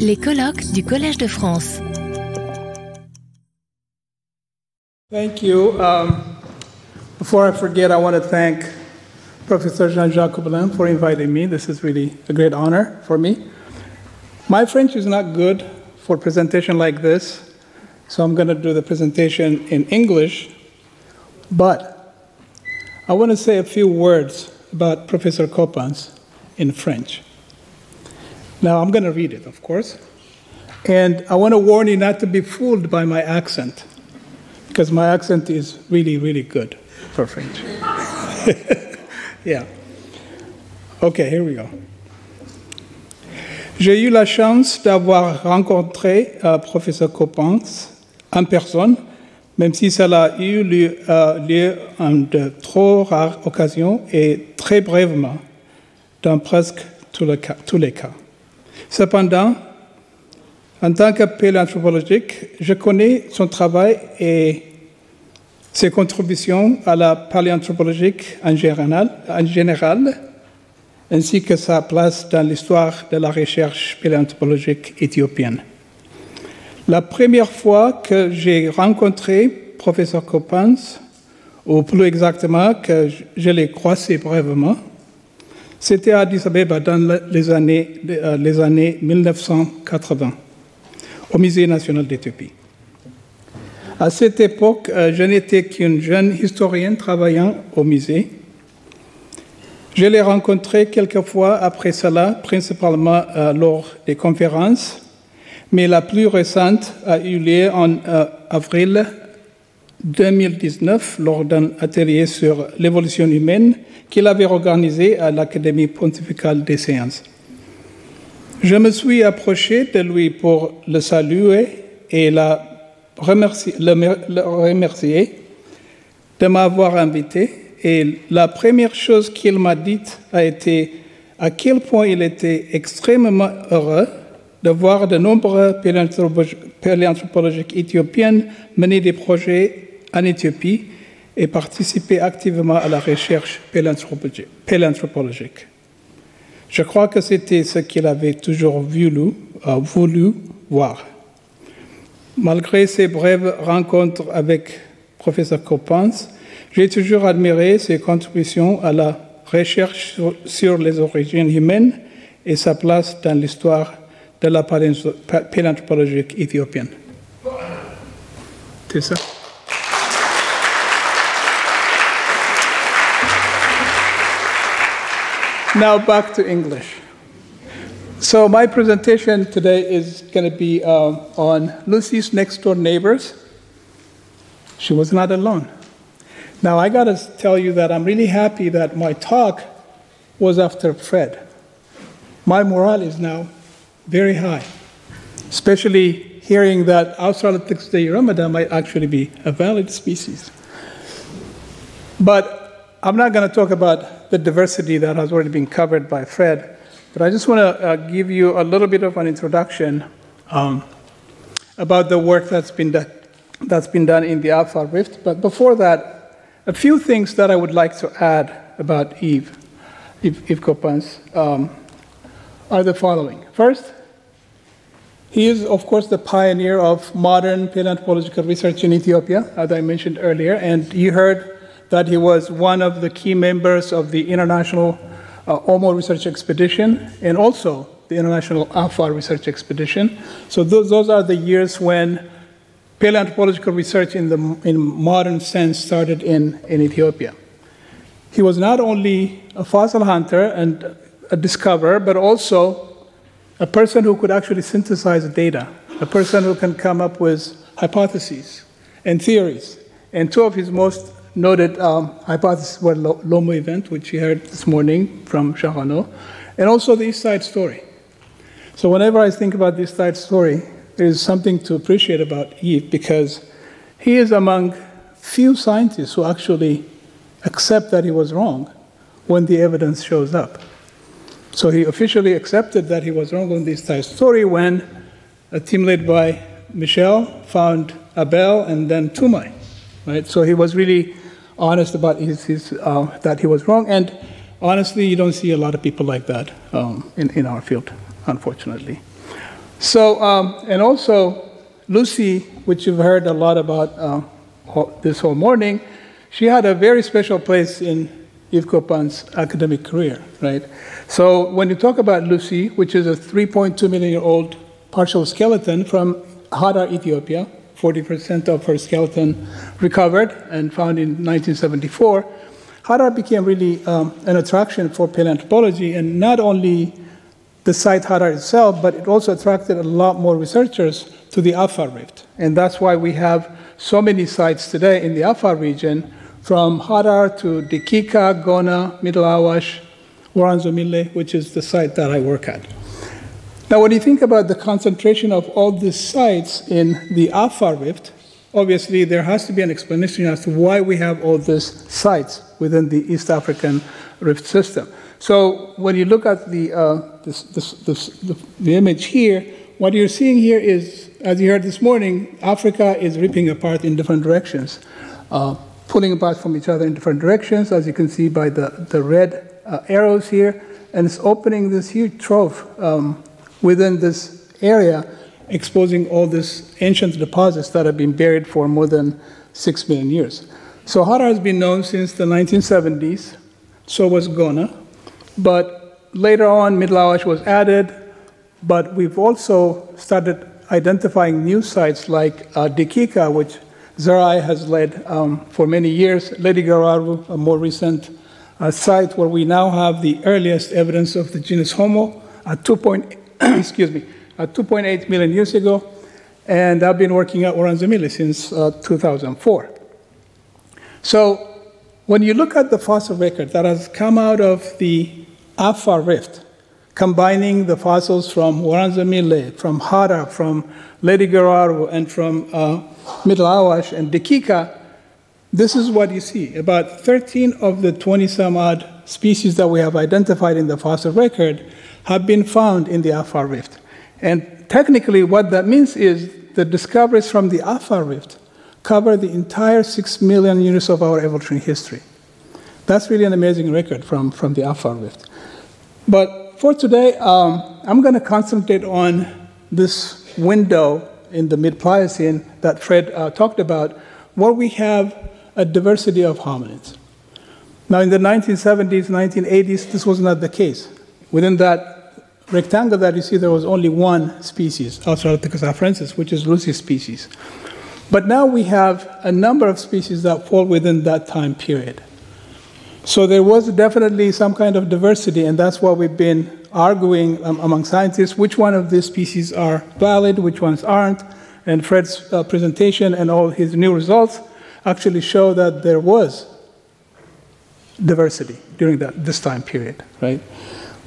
Les colloques du Collège de France. Thank you. Um, before I forget, I want to thank Professor Jean-Jacques Hublin for inviting me. This is really a great honor for me. My French is not good for presentation like this, so I'm going to do the presentation in English. But I want to say a few words about Professor Coppens in French. Now, I'm going to read it, of course. And I want to warn you not to be fooled by my accent, because my accent is really, really good for French. yeah. Okay, here we go. J'ai eu la chance d'avoir rencontré euh, professeur Coppens en personne, même si cela a eu lieu, euh, lieu en de trop rares occasions et très brièvement dans presque tous les cas. Tous les cas. Cependant, en tant que paléanthropologique, je connais son travail et ses contributions à la paléanthropologie en général, en général, ainsi que sa place dans l'histoire de la recherche paléanthropologique éthiopienne. La première fois que j'ai rencontré professeur Coppens, ou plus exactement que je l'ai croisé brièvement, c'était à Addis Abeba dans les années, les années 1980, au Musée national d'Éthiopie. À cette époque, je n'étais qu'une jeune historienne travaillant au musée. Je l'ai rencontré quelques fois après cela, principalement lors des conférences, mais la plus récente a eu lieu en avril 2019 lors d'un atelier sur l'évolution humaine qu'il avait organisé à l'Académie pontificale des sciences. Je me suis approché de lui pour le saluer et le remercier de m'avoir invité. Et la première chose qu'il m'a dite a été à quel point il était extrêmement heureux de voir de nombreux paléanthropologiques éthiopiennes mener des projets en Éthiopie et participer activement à la recherche paléanthropologique. Je crois que c'était ce qu'il avait toujours voulu, euh, voulu voir. Malgré ces brèves rencontres avec professeur Coppens, j'ai toujours admiré ses contributions à la recherche sur, sur, les origines humaines et sa place dans l'histoire de la paléanthropologie éthiopienne. C'est ça? Now back to English. So my presentation today is going to be um, on Lucy's next door neighbors. She was not alone. Now I got to tell you that I'm really happy that my talk was after Fred. My morale is now very high, especially hearing that Australopithecus deyiremeda might actually be a valid species. But I'm not going to talk about the diversity that has already been covered by Fred, but I just want to uh, give you a little bit of an introduction um, about the work that's been, done, that's been done in the Afar Rift. But before that, a few things that I would like to add about Yves, Yves, Yves um, are the following. First, he is, of course, the pioneer of modern paleontological research in Ethiopia, as I mentioned earlier, and you heard that he was one of the key members of the International uh, OMO Research Expedition and also the International Afar Research Expedition. So those, those are the years when paleontological research in the in modern sense started in, in Ethiopia. He was not only a fossil hunter and a discoverer, but also a person who could actually synthesize data, a person who can come up with hypotheses and theories. And two of his most noted um, hypotheses were Lomo event, which you heard this morning from Charano, and also the East Side story. So whenever I think about the East Side story, there's something to appreciate about Yves because he is among few scientists who actually accept that he was wrong when the evidence shows up. So he officially accepted that he was wrong on East Side story when a team led by Michel found Abel and then Toumaï. Right? So he was really honest about his, his uh, that he was wrong. And honestly, you don't see a lot of people like that um, in, in our field, unfortunately. So, um, and also Lucy, which you've heard a lot about uh, this whole morning, she had a very special place in Yves Coppens' academic career, right? So when you talk about Lucy, which is a 3.2 million year old partial skeleton from Hadar, Ethiopia, 40% of her skeleton recovered and found in 1974, Hadar became really um, an attraction for paleontology, and not only the site Hadar itself, but it also attracted a lot more researchers to the Afar Rift. And that's why we have so many sites today in the Afar region, from Hadar to Dikika, Gona, Middle Awash, Woranso which is the site that I work at. Now, when you think about the concentration of all these sites in the Afar Rift, obviously there has to be an explanation as to why we have all these sites within the East African Rift system. So when you look at the, uh, this, this, this, the, the, image here, what you're seeing here is, as you heard this morning, Africa is ripping apart in different directions, uh, pulling apart from each other in different directions, as you can see by the, the red uh, arrows here, and it's opening this huge trough um, within this area, exposing all these ancient deposits that have been buried for more than six million years. So Hadar has been known since the 1970s, so was Gona, but later on, Middle Awash was added, but we've also started identifying new sites like uh, Dikika, which Zeray has led um, for many years, Ledi Geraru, a more recent uh, site where we now have the earliest evidence of the genus Homo at 2. Excuse me, at 2.8 million years ago, and I've been working at Woranso since uh, 2004. So when you look at the fossil record that has come out of the Afar Rift, combining the fossils from Woranso from Hadar, from Ledi Geraru, and from uh, Middle Awash and Dikika, this is what you see. About 13 of the 20 some odd species that we have identified in the fossil record have been found in the Afar Rift. And technically, what that means is the discoveries from the Afar Rift cover the entire 6 million years of our evolutionary history. That's really an amazing record from, from the Afar Rift. But for today, um, I'm going to concentrate on this window in the mid Pliocene that Fred uh, talked about, where we have a diversity of hominids. Now, in the 1970s, 1980s, this was not the case. Within that rectangle that you see, there was only one species, Australopithecus afarensis, which is Lucy's species. But now we have a number of species that fall within that time period. So there was definitely some kind of diversity, and that's why we've been arguing um, among scientists which one of these species are valid, which ones aren't. And Fred's uh, presentation and all his new results actually show that there was diversity during that, this time period, right?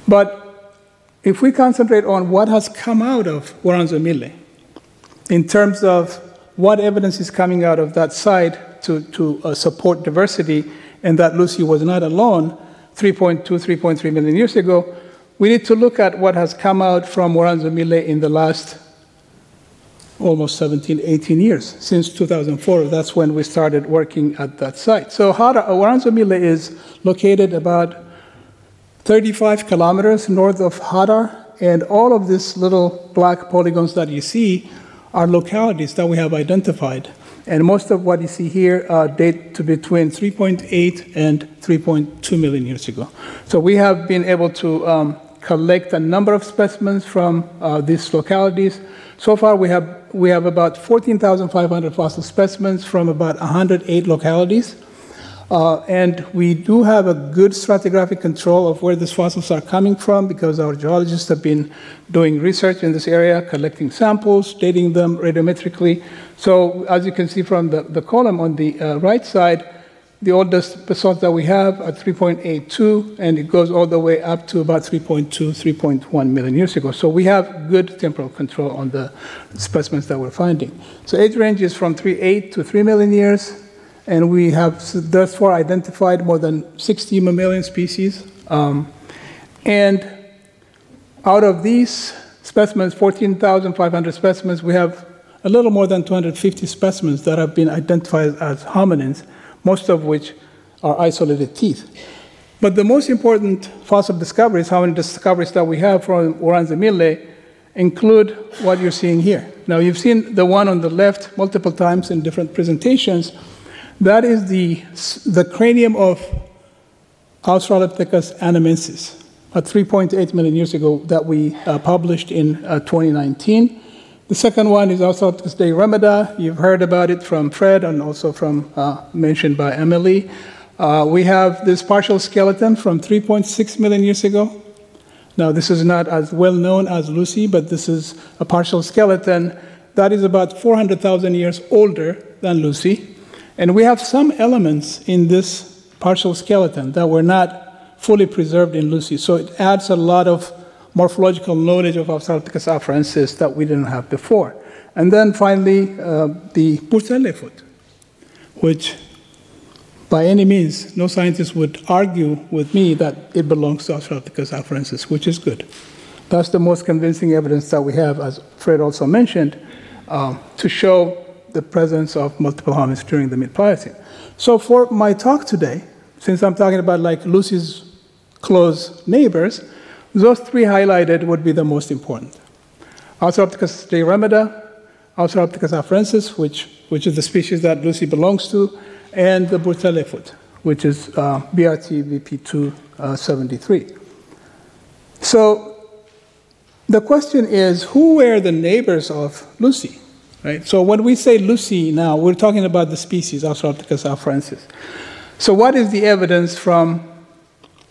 But if we concentrate on what has come out of Woranso Mille, in terms of what evidence is coming out of that site to, to uh, support diversity, and that Lucy was not alone 3.2, 3.3 million years ago, we need to look at what has come out from Woranso Mille in the last almost 17, 18 years, since 2004. That's when we started working at that site. So Woranso Mille is located about 35 kilometers north of Hadar, and all of these little black polygons that you see are localities that we have identified. And most of what you see here uh, date to between 3.8 and 3.2 million years ago. So we have been able to um, collect a number of specimens from uh, these localities. So far, we have, we have about 14,500 fossil specimens from about 108 localities. Uh, and we do have a good stratigraphic control of where these fossils are coming from because our geologists have been doing research in this area, collecting samples, dating them radiometrically. So, as you can see from the, the column on the uh, right side, the oldest basalt that we have are 3.82, and it goes all the way up to about 3.2, 3.1 million years ago. So we have good temporal control on the specimens that we're finding. So age range is from 3.8 to 3 million years, and we have thus far identified more than 60 mammalian species. Um, and out of these specimens, 14,500 specimens, we have a little more than 250 specimens that have been identified as hominins most of which are isolated teeth. But the most important fossil discoveries, how many discoveries that we have from Woranso Mille, include what you're seeing here. Now, you've seen the one on the left multiple times in different presentations. That is the, the cranium of Australopithecus anamensis, uh, 3.8 million years ago, that we uh, published in uh, 2019. The second one is Australopithecus deyiremeda. You've heard about it from Fred and also from uh, mentioned by Emily. Uh, we have this partial skeleton from 3.6 million years ago. Now, this is not as well known as Lucy, but this is a partial skeleton that is about 400,000 years older than Lucy. And we have some elements in this partial skeleton that were not fully preserved in Lucy. So it adds a lot of morphological knowledge of Australopithecus afarensis that we didn't have before. And then finally, uh, the Burtele foot, which by any means, no scientist would argue with me that it belongs to Australopithecus afarensis, which is good. That's the most convincing evidence that we have, as Fred also mentioned, um, to show the presence of multiple hominids during the mid-Pliocene. So for my talk today, since I'm talking about like Lucy's close neighbors, those three highlighted would be the most important. Australopithecus deyiremeda, Australopithecus afarensis, which, which is the species that Lucy belongs to, and the Burtele foot, which is uh, BRT VP273. Uh, so the question is, who were the neighbors of Lucy? Right? So when we say Lucy now, we're talking about the species Australopithecus afarensis. So what is the evidence from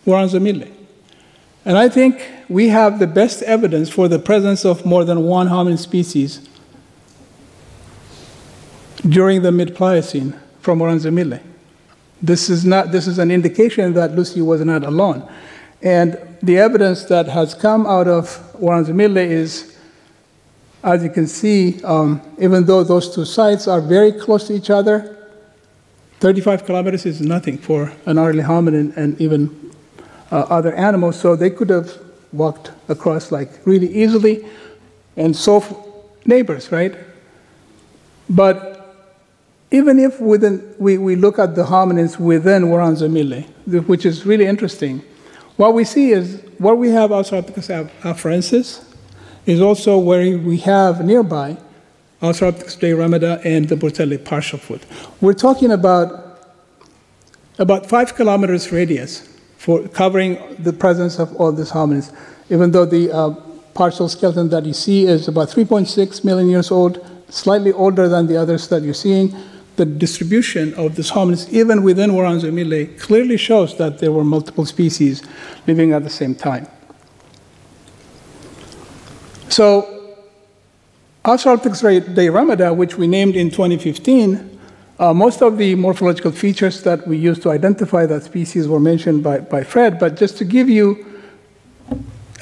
Woranso-Mille? And I think we have the best evidence for the presence of more than one hominid species during the mid-Pliocene from Woranso-Mille. This is, not, this is an indication that Lucy was not alone. And the evidence that has come out of Woranso-Mille is, as you can see, um, even though those two sites are very close to each other, 35 kilometers is nothing for an early hominin and even uh, other animals, so they could have walked across like really easily, and so neighbors, right? But even if within, we, we look at the hominids within Woranso-Mille, which is really interesting, what we see is what we have Australopithecus afarensis is also where we have nearby Australopithecus deyiremeda and the Burtele partial foot. We're talking about about five kilometers radius for covering the presence of all these hominids, even though the uh, partial skeleton that you see is about 3.6 million years old, slightly older than the others that you're seeing the distribution of these hominids, even within Woranso-Mille, clearly shows that there were multiple species living at the same time. So, Australopithecus deyiremeda, which we named in 2015, uh, most of the morphological features that we used to identify that species were mentioned by, by Fred, but just to give you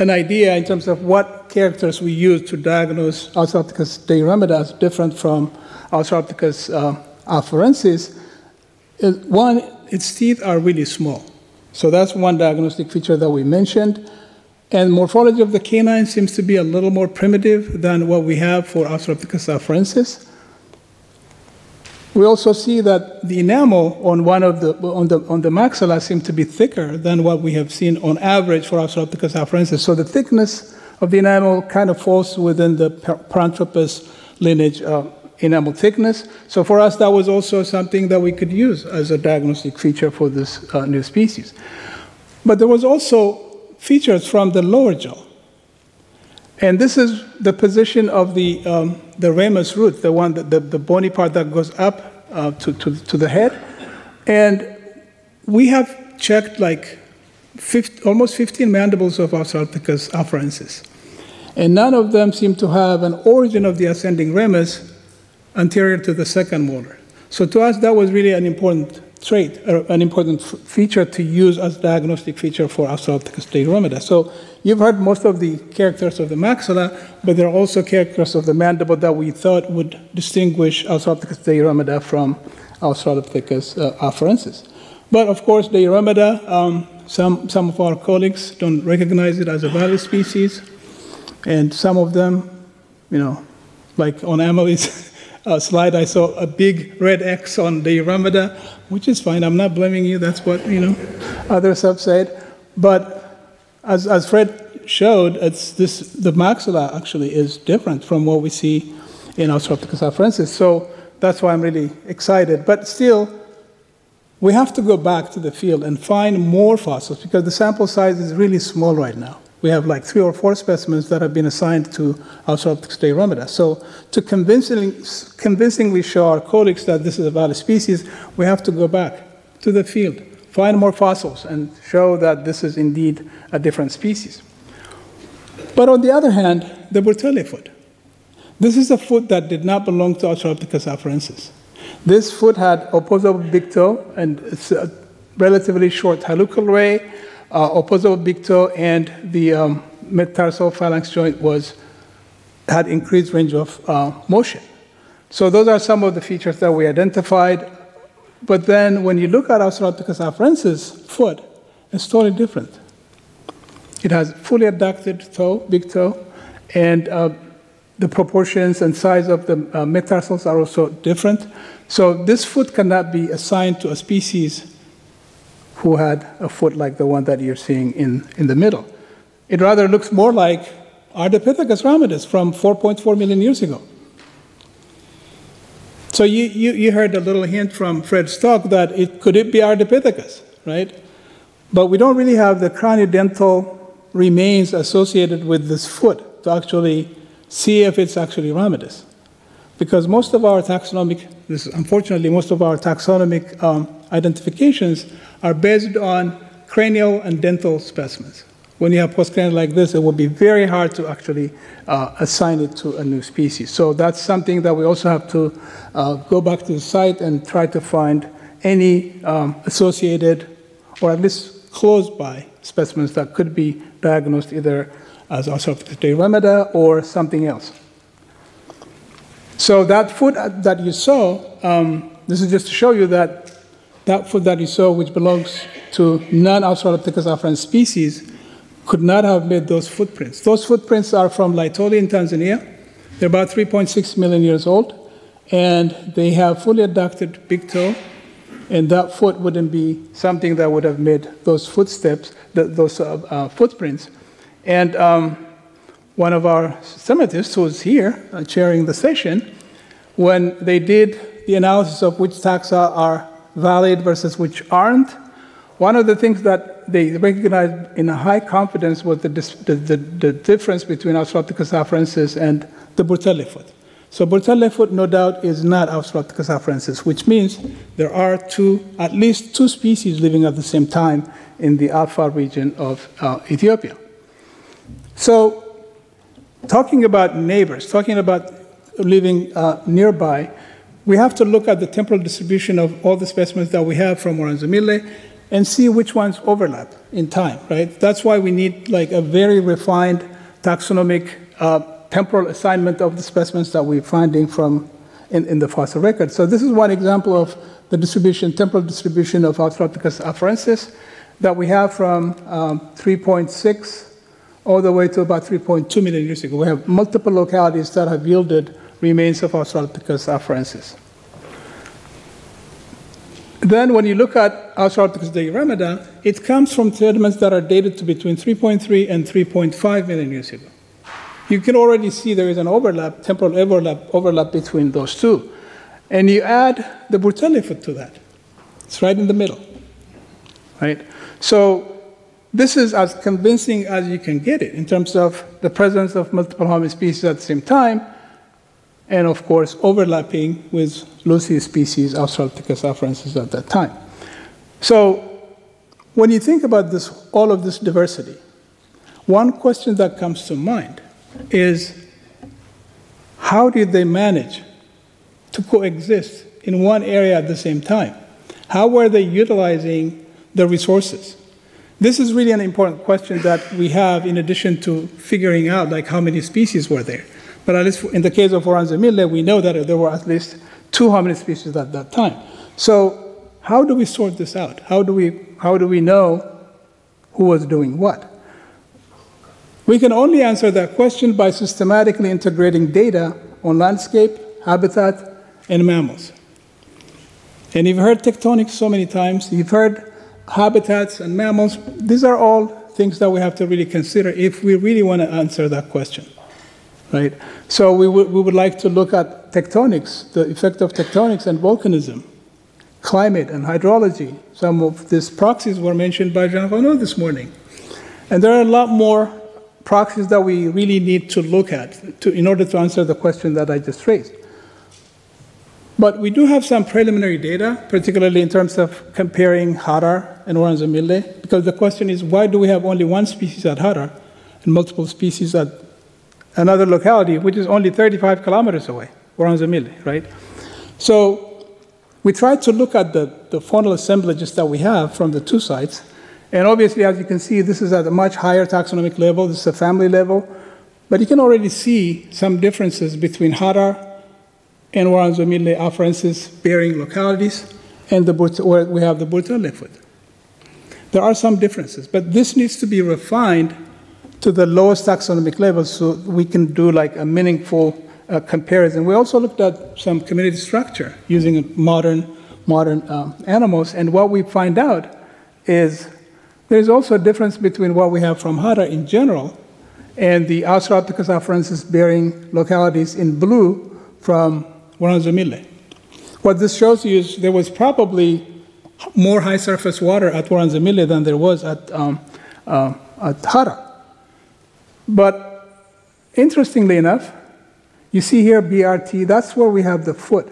an idea in terms of what characters we use to diagnose Australopithecus deyiremeda different from Australopithecus uh, afarensis, one, its teeth are really small. So that's one diagnostic feature that we mentioned. And morphology of the canine seems to be a little more primitive than what we have for Australopithecus afarensis. We also see that the enamel on one of the on the on the maxilla seems to be thicker than what we have seen on average for Australopithecus afarensis. So the thickness of the enamel kind of falls within the Paranthropus lineage uh, enamel thickness. So for us, that was also something that we could use as a diagnostic feature for this uh, new species. But there was also features from the lower jaw. And this is the position of the, um, the ramus root, the one, that, the, the bony part that goes up uh, to, to, to the head. And we have checked like 50, almost 15 mandibles of Australopithecus afarensis. And none of them seem to have an origin of the ascending ramus anterior to the second molar. So to us, that was really an important trait, an important feature to use as diagnostic feature for Australopithecus deyiremeda. So you've heard most of the characters of the maxilla, but there are also characters of the mandible that we thought would distinguish Australopithecus deyiremeda from Australopithecus uh, afarensis. But of course, deyiremeda, um, some, some of our colleagues don't recognize it as a valid species, and some of them, you know, like on Emily's uh, slide, I saw a big red X on the Ramada, which is fine. I'm not blaming you. That's what you know others have said. But as, as Fred showed, it's this, the maxilla actually is different from what we see in Australopithecus afarensis. So that's why I'm really excited. But still, we have to go back to the field and find more fossils because the sample size is really small right now. We have like three or four specimens that have been assigned to Australopithecus deyiremeda. So to convincingly, convincingly show our colleagues that this is a valid species, we have to go back to the field, find more fossils, and show that this is indeed a different species. But on the other hand, the Burtele foot. This is a foot that did not belong to Australopithecus afarensis. This foot had opposable big toe and it's a relatively short hallucal ray, uh, opposable big toe, and the um, metatarsal phalanx joint was had increased range of uh, motion. So those are some of the features that we identified. But then when you look at Australopithecus afarensis foot, it's totally different. It has fully adducted toe, big toe, and uh, the proportions and size of the uh, metatarsals are also different. So this foot cannot be assigned to a species who had a foot like the one that you're seeing in, in the middle. It rather looks more like Ardipithecus ramidus from 4.4 million years ago. So you, you, you, heard a little hint from Fred Stock that it could it be Ardipithecus, right? But we don't really have the craniodental remains associated with this foot to actually see if it's actually ramidus. Because most of our taxonomic, this, unfortunately, most of our taxonomic um, identifications are based on cranial and dental specimens. When you have postcranial like this, it will be very hard to actually uh, assign it to a new species. So that's something that we also have to uh, go back to the site and try to find any um, associated or at least close by specimens that could be diagnosed either as Australopithecus deyiremeda or something else. So that foot that you saw, um, this is just to show you that that foot that you saw, which belongs to non-Australopithecus afarensis species, could not have made those footprints. Those footprints are from Laetoli in Tanzania. They're about 3.6 million years old, and they have fully adducted big toe, and that foot wouldn't be something that would have made those footsteps, those uh, uh, footprints. And um, one of our systematists who was here uh, chairing the session, when they did the analysis of which taxa are valid versus which aren't, one of the things that they recognized in a high confidence was the, the, the, the difference between Australopithecus afarensis and the Burtele foot. So Burtele foot, no doubt, is not Australopithecus afarensis, which means there are two, at least two species living at the same time in the Afar region of uh, Ethiopia. So talking about neighbors, talking about living uh, nearby, we have to look at the temporal distribution of all the specimens that we have from Woranso-Mille and see which ones overlap in time, right? That's why we need like a very refined taxonomic uh, temporal assignment of the specimens that we're finding from in, in, the fossil record. So this is one example of the distribution, temporal distribution of Australopithecus afarensis that we have from um, 3.6 all the way to about 3.2 million years ago. We have multiple localities that have yielded remains of Australopithecus afarensis. Then, when you look at Australopithecus deyiremeda, it comes from sediments that are dated to between 3.3 and 3.5 million years ago. You can already see there is an overlap, temporal overlap, overlap between those two. And you add the Burtele foot to that. It's right in the middle. Right? So this is as convincing as you can get it in terms of the presence of multiple Homo species at the same time, and of course, overlapping with Lucy species, Australopithecus afarensis at that time. So, when you think about this, all of this diversity, one question that comes to mind is how did they manage to coexist in one area at the same time? How were they utilizing the resources? This is really an important question that we have in addition to figuring out like how many species were there. But at least in the case of Woranso-Mille, we know that there were at least two hominid species at that time. So how do we sort this out? How do we, how do we know who was doing what? We can only answer that question by systematically integrating data on landscape, habitat, and mammals. And you've heard tectonics so many times. You've heard habitats and mammals, these are all things that we have to really consider if we really want to answer that question, right? So we, w- we would like to look at tectonics, the effect of tectonics and volcanism, climate and hydrology. Some of these proxies were mentioned by Jean Renaud this morning. And there are a lot more proxies that we really need to look at to, in order to answer the question that I just raised. But we do have some preliminary data, particularly in terms of comparing Hadar and Woranso-Mille, because the question is why do we have only one species at Hadar and multiple species at another locality, which is only 35 kilometers away, Woranso-Mille, right? So we tried to look at the, the faunal assemblages that we have from the two sites. And obviously, as you can see, this is at a much higher taxonomic level. This is a family level. But you can already see some differences between Hadar and Woranso-Mille afarensis bearing localities and the, where we have the Burtele foot. There are some differences, but this needs to be refined to the lowest taxonomic level so we can do like a meaningful uh, comparison. We also looked at some community structure using modern, modern um, animals, and what we find out is there's also a difference between what we have from Hadar in general and the Australopithecus afarensis bearing localities in blue from Woranso-Mille. What this shows you is there was probably more high surface water at Woranso-Mille than there was at, um, uh, at Hadar. But interestingly enough, you see here BRT, that's where we have the foot,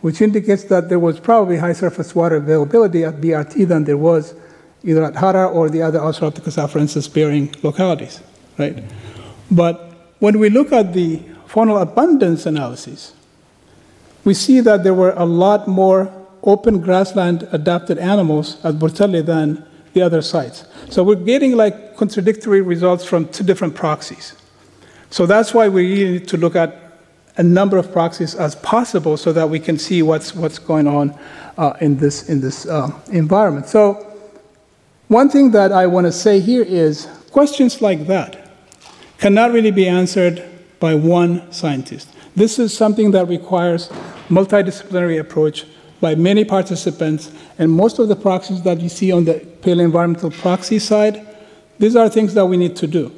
which indicates that there was probably high surface water availability at BRT than there was either at Hadar or the other Australopithecus bearing localities, right? But when we look at the faunal abundance analysis, we see that there were a lot more open grassland adapted animals at Burtele than the other sites. So we're getting like contradictory results from two different proxies. So that's why we really need to look at a number of proxies as possible so that we can see what's, what's going on uh, in this, in this uh, environment. So one thing that I want to say here is questions like that cannot really be answered by one scientist. This is something that requires multidisciplinary approach by many participants, and most of the proxies that you see on the paleoenvironmental proxy side, these are things that we need to do.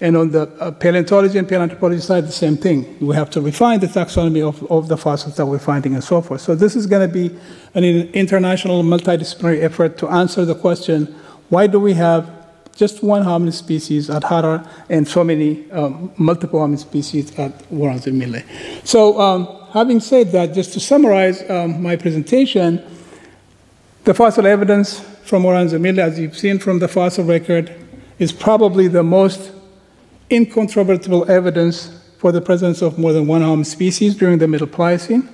And on the uh, paleontology and paleoanthropology side, the same thing. We have to refine the taxonomy of, of the fossils that we're finding and so forth. So this is going to be an international multidisciplinary effort to answer the question, why do we have just one hominid species at Hadar and so many um, multiple hominid species at Woranso-Mille? So um, having said that, just to summarize um, my presentation, the fossil evidence from Woranso-Mille, as you've seen from the fossil record, is probably the most incontrovertible evidence for the presence of more than one hominid species during the Middle Pliocene.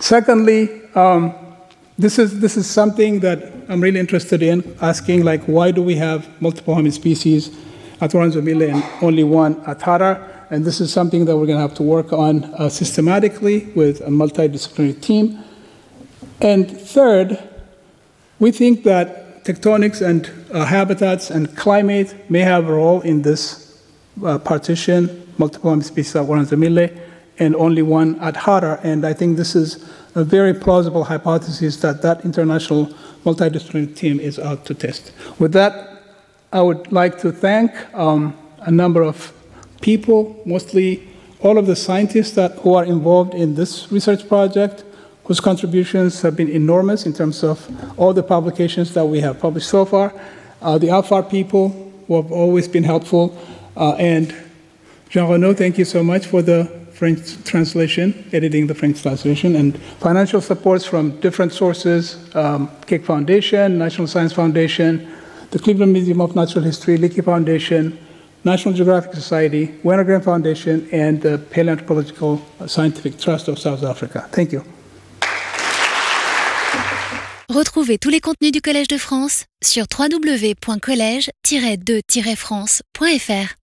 Secondly, um, this is, this is something that I'm really interested in, asking like, why do we have multiple hominid species at Woranso-Mille and only one at Hadar? And this is something that we're going to have to work on uh, systematically with a multidisciplinary team. And third, we think that tectonics and uh, habitats and climate may have a role in this uh, partition, multiple hominid species at Woranso-Mille, and only one at Hadar. And I think this is a very plausible hypothesis that that international multidisciplinary team is out to test. With that, I would like to thank um, a number of people, mostly all of the scientists that, who are involved in this research project, whose contributions have been enormous in terms of all the publications that we have published so far. Uh, the AFAR people who have always been helpful, uh, and Jean Renaud, thank you so much for the French translation, editing the French translation, and financial supports from different sources um, Keck Foundation, National Science Foundation, the Cleveland Museum of Natural History, Leakey Foundation, National Geographic Society, Wenner-Gren Foundation, and the Paleoanthropological Scientific Trust of South Africa. Thank you. Retrouvez tous les contenus du Collège de France sur www.colège-2-france.fr.